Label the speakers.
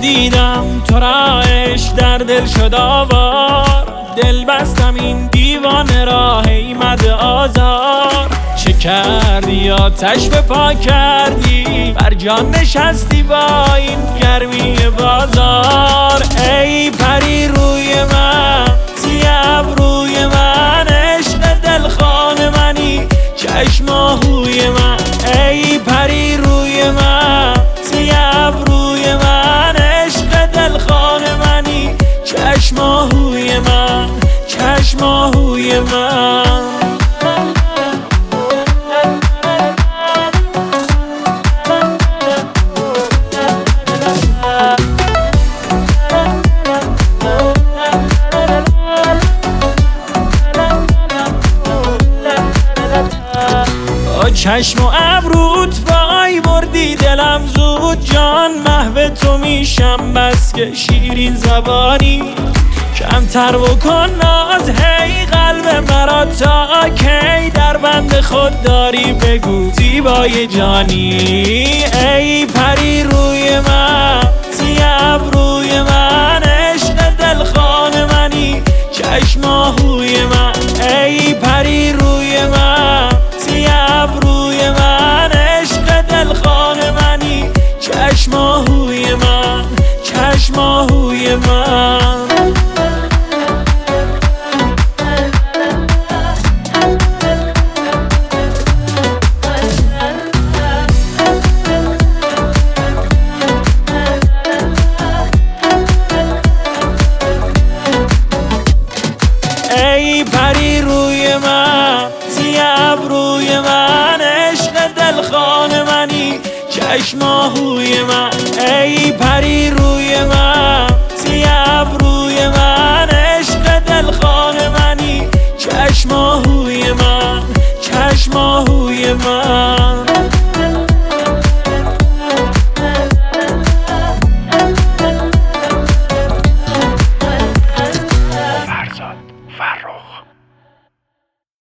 Speaker 1: دیدم تو را در دل شد آوار. دل بستم این دیوان راه ایمد آزار. چه کردی؟ یا به پا کردی. بر جان نشستی با این گرمی بازار. ای پری روی من سیب روی من عشق دلخان منی. چشم چشم آهوی من چشم آهوی من. چشم و ابروت جان محو تو میشم بس که شیرین زبانی. کمتر بکن ناز هی قلب مرا تا کی در بند خود داری بگو زیبای جانی. ای پری روی من سیب روی من عشق دلخان منی چشم آهوی من. ای پری روی ای پری روی من سیب روی من عشق دلخان منی چشم آهوی من. ای پری روی من سیب روی من عشق دلخان منی چشم آهوی من چشم آهوی من.